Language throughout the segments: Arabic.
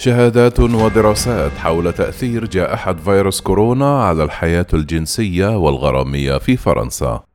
شهادات ودراسات حول تأثير جائحة فيروس كورونا على الحياة الجنسية والغرامية في فرنسا.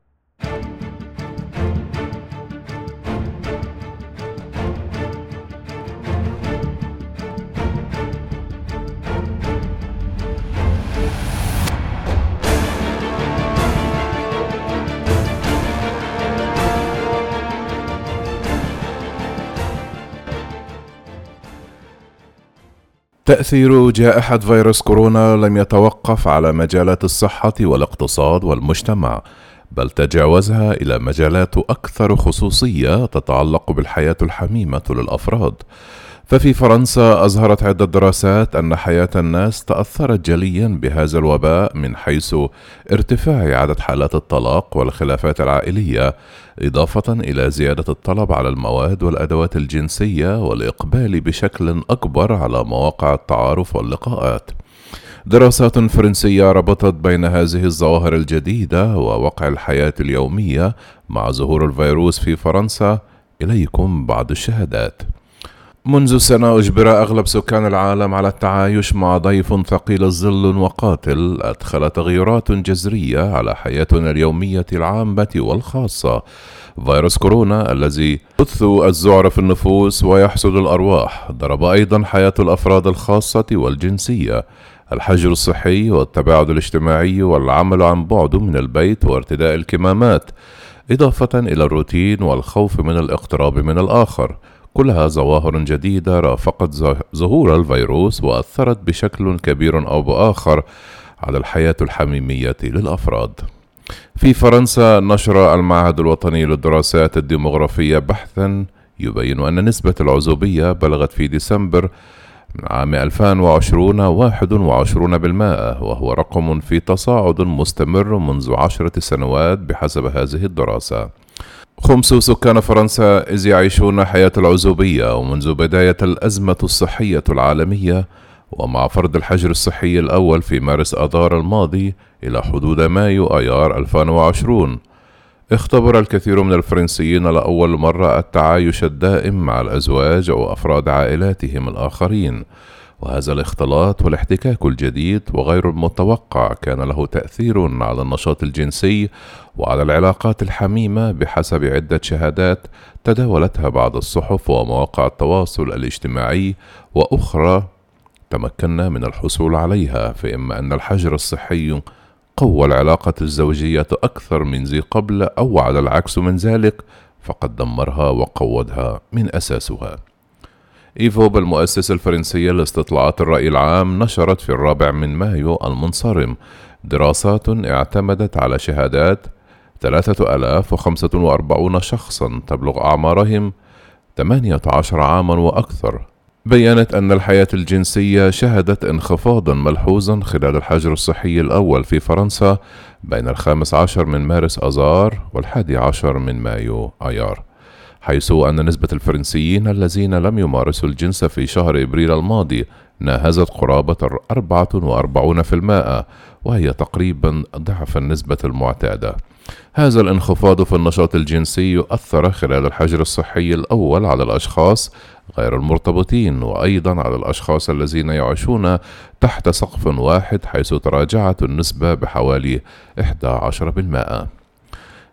تأثير جائحة فيروس كورونا لم يتوقف على مجالات الصحة والاقتصاد والمجتمع، بل تجاوزها إلى مجالات أكثر خصوصية تتعلق بالحياة الحميمة للأفراد. ففي فرنسا أظهرت عدة دراسات أن حياة الناس تأثرت جليا بهذا الوباء من حيث ارتفاع عدد حالات الطلاق والخلافات العائلية، إضافة إلى زيادة الطلب على المواد والأدوات الجنسية والإقبال بشكل أكبر على مواقع التعارف واللقاءات. دراسات فرنسية ربطت بين هذه الظواهر الجديدة ووقع الحياة اليومية مع ظهور الفيروس في فرنسا. إليكم بعض الشهادات. منذ سنة أجبر أغلب سكان العالم على التعايش مع ضيف ثقيل الظل وقاتل أدخل تغيرات جذرية على حياتنا اليومية العامة والخاصة. فيروس كورونا الذي يبث الذعر في النفوس ويحصد الأرواح ضرب أيضا حياة الأفراد الخاصة والجنسية. الحجر الصحي والتباعد الاجتماعي والعمل عن بعد من البيت وارتداء الكمامات إضافة إلى الروتين والخوف من الاقتراب من الآخر. كلها ظواهر جديدة رافقت ظهور الفيروس وأثرت بشكل كبير أو بآخر على الحياة الحميمية للأفراد. في فرنسا نشر المعهد الوطني للدراسات الديمغرافية بحثا يبين أن نسبة العزوبية بلغت في ديسمبر عام 2020 21% وهو رقم في تصاعد مستمر منذ عشرة سنوات بحسب هذه الدراسة. خمس سكان فرنسا إذ يعيشون حياة العزوبية ومنذ بداية الأزمة الصحية العالمية ومع فرض الحجر الصحي الأول في مارس آذار الماضي إلى حدود مايو آيار 2020 اختبر الكثير من الفرنسيين لأول مرة التعايش الدائم مع الأزواج أو أفراد عائلاتهم الآخرين. وهذا الاختلاط والاحتكاك الجديد وغير المتوقع كان له تأثير على النشاط الجنسي وعلى العلاقات الحميمة بحسب عدة شهادات تداولتها بعض الصحف ومواقع التواصل الاجتماعي وأخرى تمكنا من الحصول عليها فإما أن الحجر الصحي قوى العلاقة الزوجية أكثر من ذي قبل أو على العكس من ذلك فقد دمرها وقودها من أساسها. إيفوب المؤسسة الفرنسية لاستطلاعات الرأي العام نشرت في الرابع من مايو المنصرم. دراسات اعتمدت على شهادات 3045 شخصا تبلغ أعمارهم 18 عاما وأكثر. بيّنت أن الحياة الجنسية شهدت انخفاضا ملحوظا خلال الحجر الصحي الأول في فرنسا بين الخامس عشر من مارس أذار والحادي عشر من مايو أيار. حيث أن نسبة الفرنسيين الذين لم يمارسوا الجنس في شهر إبريل الماضي ناهزت قرابة 44% وهي تقريبا ضعف النسبة المعتادة. هذا الانخفاض في النشاط الجنسي أثر خلال الحجر الصحي الأول على الأشخاص غير المرتبطين وأيضا على الأشخاص الذين يعيشون تحت سقف واحد حيث تراجعت النسبة بحوالي 11%.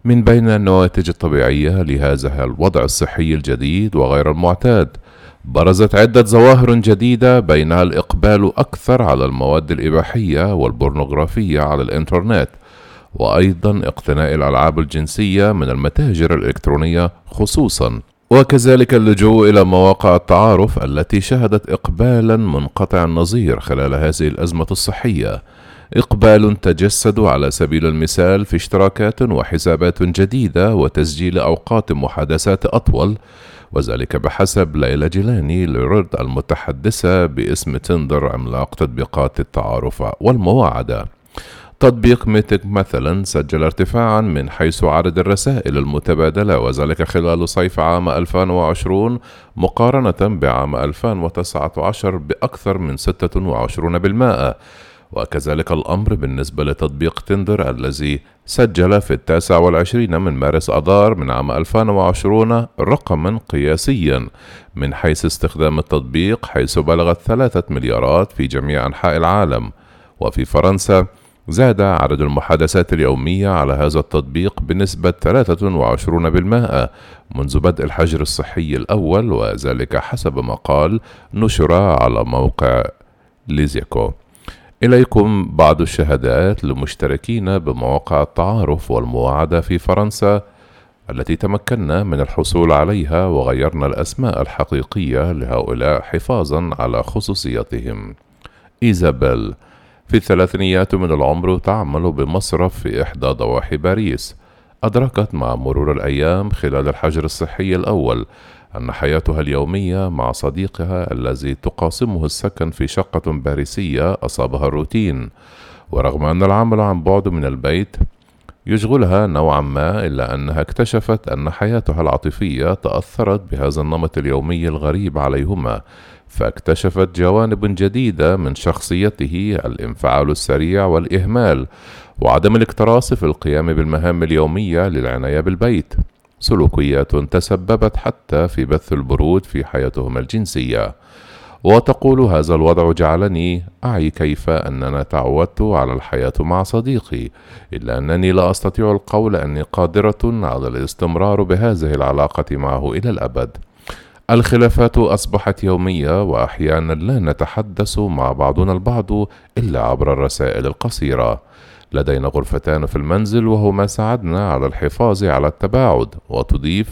من بين النواتج الطبيعية لهذا الوضع الصحي الجديد وغير المعتاد. برزت عدة ظواهر جديدة بينها الإقبال أكثر على المواد الإباحية والبورنوغرافية على الإنترنت وأيضا اقتناء الألعاب الجنسية من المتاجر الإلكترونية خصوصا. وكذلك اللجوء إلى مواقع التعارف التي شهدت إقبالا منقطع النظير خلال هذه الأزمة الصحية. إقبال تجسد على سبيل المثال في اشتراكات وحسابات جديدة وتسجيل أوقات محادثات أطول وذلك بحسب ليلى جيلاني لرد المتحدثة باسم تندر عملاق تطبيقات التعارف والمواعدة. تطبيق ميتك مثلا سجل ارتفاعا من حيث عدد الرسائل المتبادلة وذلك خلال صيف عام 2020 مقارنة بعام 2019 بأكثر من 26% وكذلك الأمر بالنسبة لتطبيق تندر الذي سجل في التاسع والعشرين من مارس أذار من عام 2020 رقما قياسيا من حيث استخدام التطبيق حيث بلغت ثلاثة مليارات في جميع أنحاء العالم. وفي فرنسا زاد عدد المحادثات اليومية على هذا التطبيق بنسبة 23% منذ بدء الحجر الصحي الأول وذلك حسب ما قال نشر على موقع ليزيكو. إليكم بعض الشهادات لمشتركين بمواقع التعارف والمواعدة في فرنسا التي تمكنا من الحصول عليها وغيرنا الأسماء الحقيقية لهؤلاء حفاظا على خصوصيتهم. إيزابيل في الثلاثينيات من العمر تعمل بمصرف في إحدى ضواحي باريس أدركت مع مرور الأيام خلال الحجر الصحي الأول أن حياتها اليومية مع صديقها الذي تقاسمه السكن في شقة باريسية أصابها الروتين. ورغم أن العمل عن بعد من البيت يشغلها نوعا ما إلا أنها اكتشفت أن حياتها العاطفية تأثرت بهذا النمط اليومي الغريب عليهما فاكتشفت جوانب جديدة من شخصيته الانفعال السريع والإهمال وعدم الاكتراث في القيام بالمهام اليومية للعناية بالبيت. سلوكيات تسببت حتى في بث البرود في حياتهما الجنسية. وتقول هذا الوضع جعلني أعي كيف أننا تعودت على الحياة مع صديقي إلا أنني لا أستطيع القول أني قادرة على الاستمرار بهذه العلاقة معه إلى الأبد. الخلافات أصبحت يومية وأحيانا لا نتحدث مع بعضنا البعض إلا عبر الرسائل القصيرة. لدينا غرفتان في المنزل وهما ساعدنا على الحفاظ على التباعد وتضيف.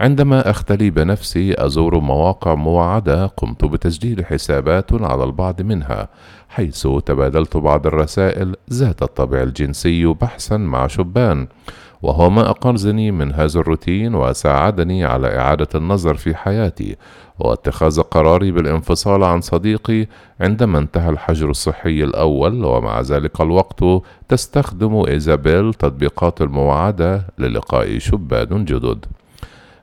عندما أختلي بنفسي أزور مواقع موعدة قمت بتسجيل حسابات على البعض منها حيث تبادلت بعض الرسائل ذات الطابع الجنسي بحثا مع شبان. وهو ما أقرزني من هذا الروتين وساعدني على إعادة النظر في حياتي واتخاذ قراري بالانفصال عن صديقي عندما انتهى الحجر الصحي الأول ومع ذلك الوقت تستخدم إيزابيل تطبيقات المواعدة للقاء شبان جدد.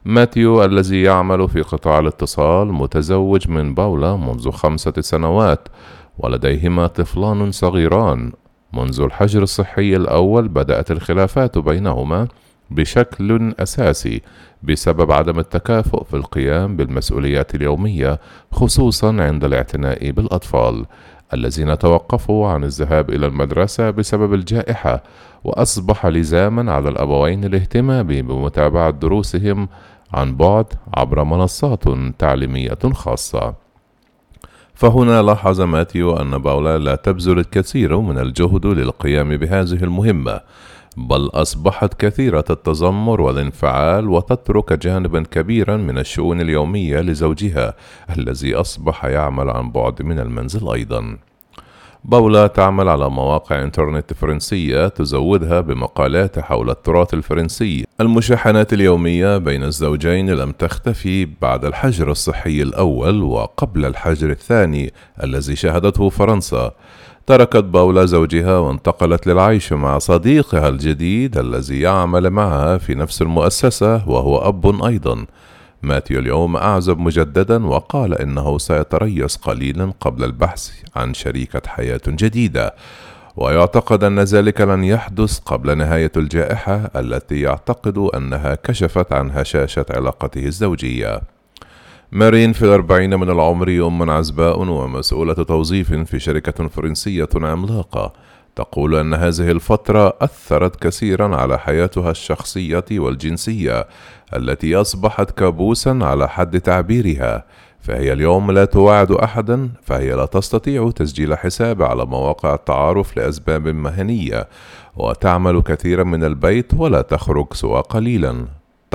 ماتيو الذي يعمل في قطاع الاتصال متزوج من باولا منذ خمسة سنوات ولديهما طفلان صغيران. منذ الحجر الصحي الأول بدأت الخلافات بينهما بشكل أساسي بسبب عدم التكافؤ في القيام بالمسؤوليات اليومية خصوصا عند الاعتناء بالأطفال الذين توقفوا عن الذهاب إلى المدرسة بسبب الجائحة وأصبح لزاما على الأبوين الاهتمام بمتابعة دروسهم عن بعد عبر منصات تعليمية خاصة. فهنا لاحظ ماتيو أن باولا لا تبذل الكثير من الجهد للقيام بهذه المهمة بل أصبحت كثيرة التذمر والانفعال وتترك جانبا كبيرا من الشؤون اليومية لزوجها الذي أصبح يعمل عن بعد من المنزل أيضا. باولا تعمل على مواقع إنترنت فرنسية تزودها بمقالات حول التراث الفرنسي. المشاحنات اليومية بين الزوجين لم تختفي بعد الحجر الصحي الأول وقبل الحجر الثاني الذي شهدته فرنسا. تركت باولا زوجها وانتقلت للعيش مع صديقها الجديد الذي يعمل معها في نفس المؤسسة وهو أب أيضا. ماتيو اليوم أعزب مجددا وقال إنه سيتريث قليلا قبل البحث عن شريكة حياة جديدة. ويعتقد أن ذلك لن يحدث قبل نهاية الجائحة التي يعتقد أنها كشفت عن هشاشة علاقته الزوجية. مارين في الأربعين من العمر أم عزباء ومسؤولة توظيف في شركة فرنسية عملاقة. تقول أن هذه الفترة أثرت كثيرا على حياتها الشخصية والجنسية التي أصبحت كابوسا على حد تعبيرها فهي اليوم لا تواعد أحدا فهي لا تستطيع تسجيل حساب على مواقع التعارف لأسباب مهنية وتعمل كثيرا من البيت ولا تخرج سوى قليلا.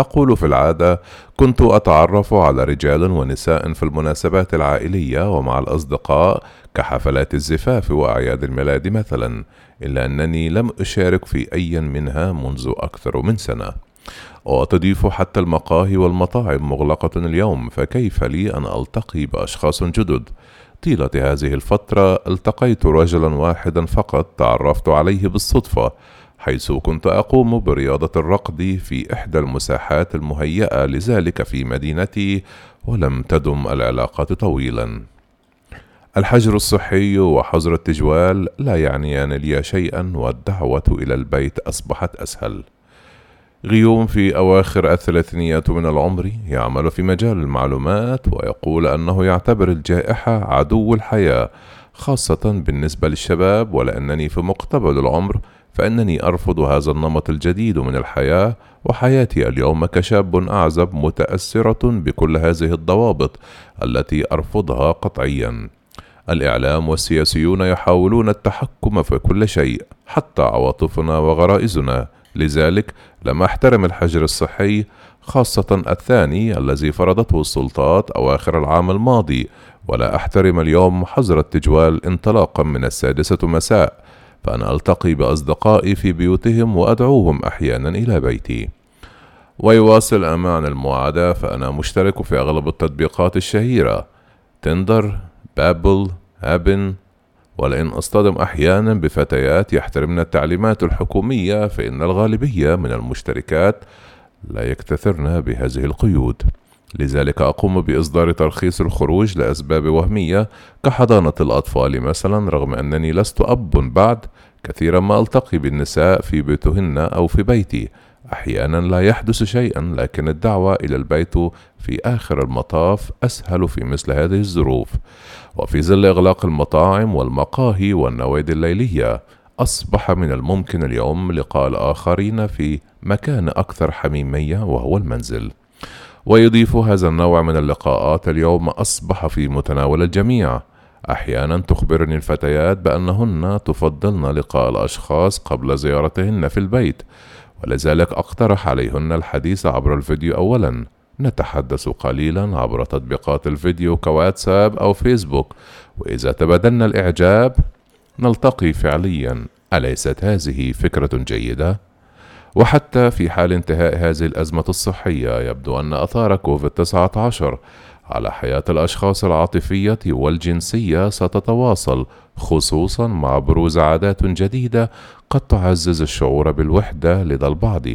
تقول في العادة كنت أتعرف على رجال ونساء في المناسبات العائلية ومع الأصدقاء كحفلات الزفاف وأعياد الميلاد مثلا إلا أنني لم أشارك في أي منها منذ أكثر من سنة. وتضيف حتى المقاهي والمطاعم مغلقة اليوم فكيف لي أن ألتقي بأشخاص جدد؟ طيلة هذه الفترة التقيت رجلا واحدا فقط تعرفت عليه بالصدفة حيث كنت أقوم برياضة الركض في إحدى المساحات المهيئة لذلك في مدينتي ولم تدم العلاقة طويلا. الحجر الصحي وحظر التجوال لا يعنيان لي شيئا والدعوة إلى البيت أصبحت أسهل. غيوم في أواخر الثلاثينيات من العمر يعمل في مجال المعلومات ويقول أنه يعتبر الجائحة عدو الحياة خاصة بالنسبة للشباب ولأنني في مقتبل العمر فإنني أرفض هذا النمط الجديد من الحياة وحياتي اليوم كشاب أعزب متأثرة بكل هذه الضوابط التي أرفضها قطعيا. الإعلام والسياسيون يحاولون التحكم في كل شيء حتى عواطفنا وغرائزنا. لذلك لم أحترم الحجر الصحي خاصة الثاني الذي فرضته السلطات أواخر العام الماضي. ولا أحترم اليوم حظر التجوال انطلاقا من السادسة مساء. فأنا ألتقي بأصدقائي في بيوتهم وأدعوهم أحيانا إلى بيتي. ويواصل أمان المعاداة فأنا مشترك في أغلب التطبيقات الشهيرة. تندر بابل هابن ولئن أصطدم أحيانا بفتيات يحترمن التعليمات الحكومية فإن الغالبية من المشتركات لا يكتثرن بهذه القيود. لذلك أقوم بإصدار ترخيص الخروج لأسباب وهمية كحضانة الأطفال مثلا رغم أنني لست أب بعد كثيرا ما ألتقي بالنساء في بيوتهن أو في بيتي. أحيانا لا يحدث شيئا لكن الدعوة إلى البيت في آخر المطاف أسهل في مثل هذه الظروف. وفي ظل إغلاق المطاعم والمقاهي والنوادي الليلية أصبح من الممكن اليوم لقاء الآخرين في مكان أكثر حميمية وهو المنزل. ويضيف هذا النوع من اللقاءات اليوم أصبح في متناول الجميع. أحيانا تخبرني الفتيات بأنهن تفضلن لقاء الأشخاص قبل زيارتهن في البيت ولذلك أقترح عليهن الحديث عبر الفيديو أولا. نتحدث قليلا عبر تطبيقات الفيديو كواتساب أو فيسبوك وإذا تبادلنا الإعجاب نلتقي فعليا. أليست هذه فكرة جيدة؟ وحتى في حال انتهاء هذه الأزمة الصحية يبدو أن أثار كوفيد 19 على حياة الأشخاص العاطفية والجنسية ستتواصل خصوصا مع بروز عادات جديدة قد تعزز الشعور بالوحدة لدى البعض.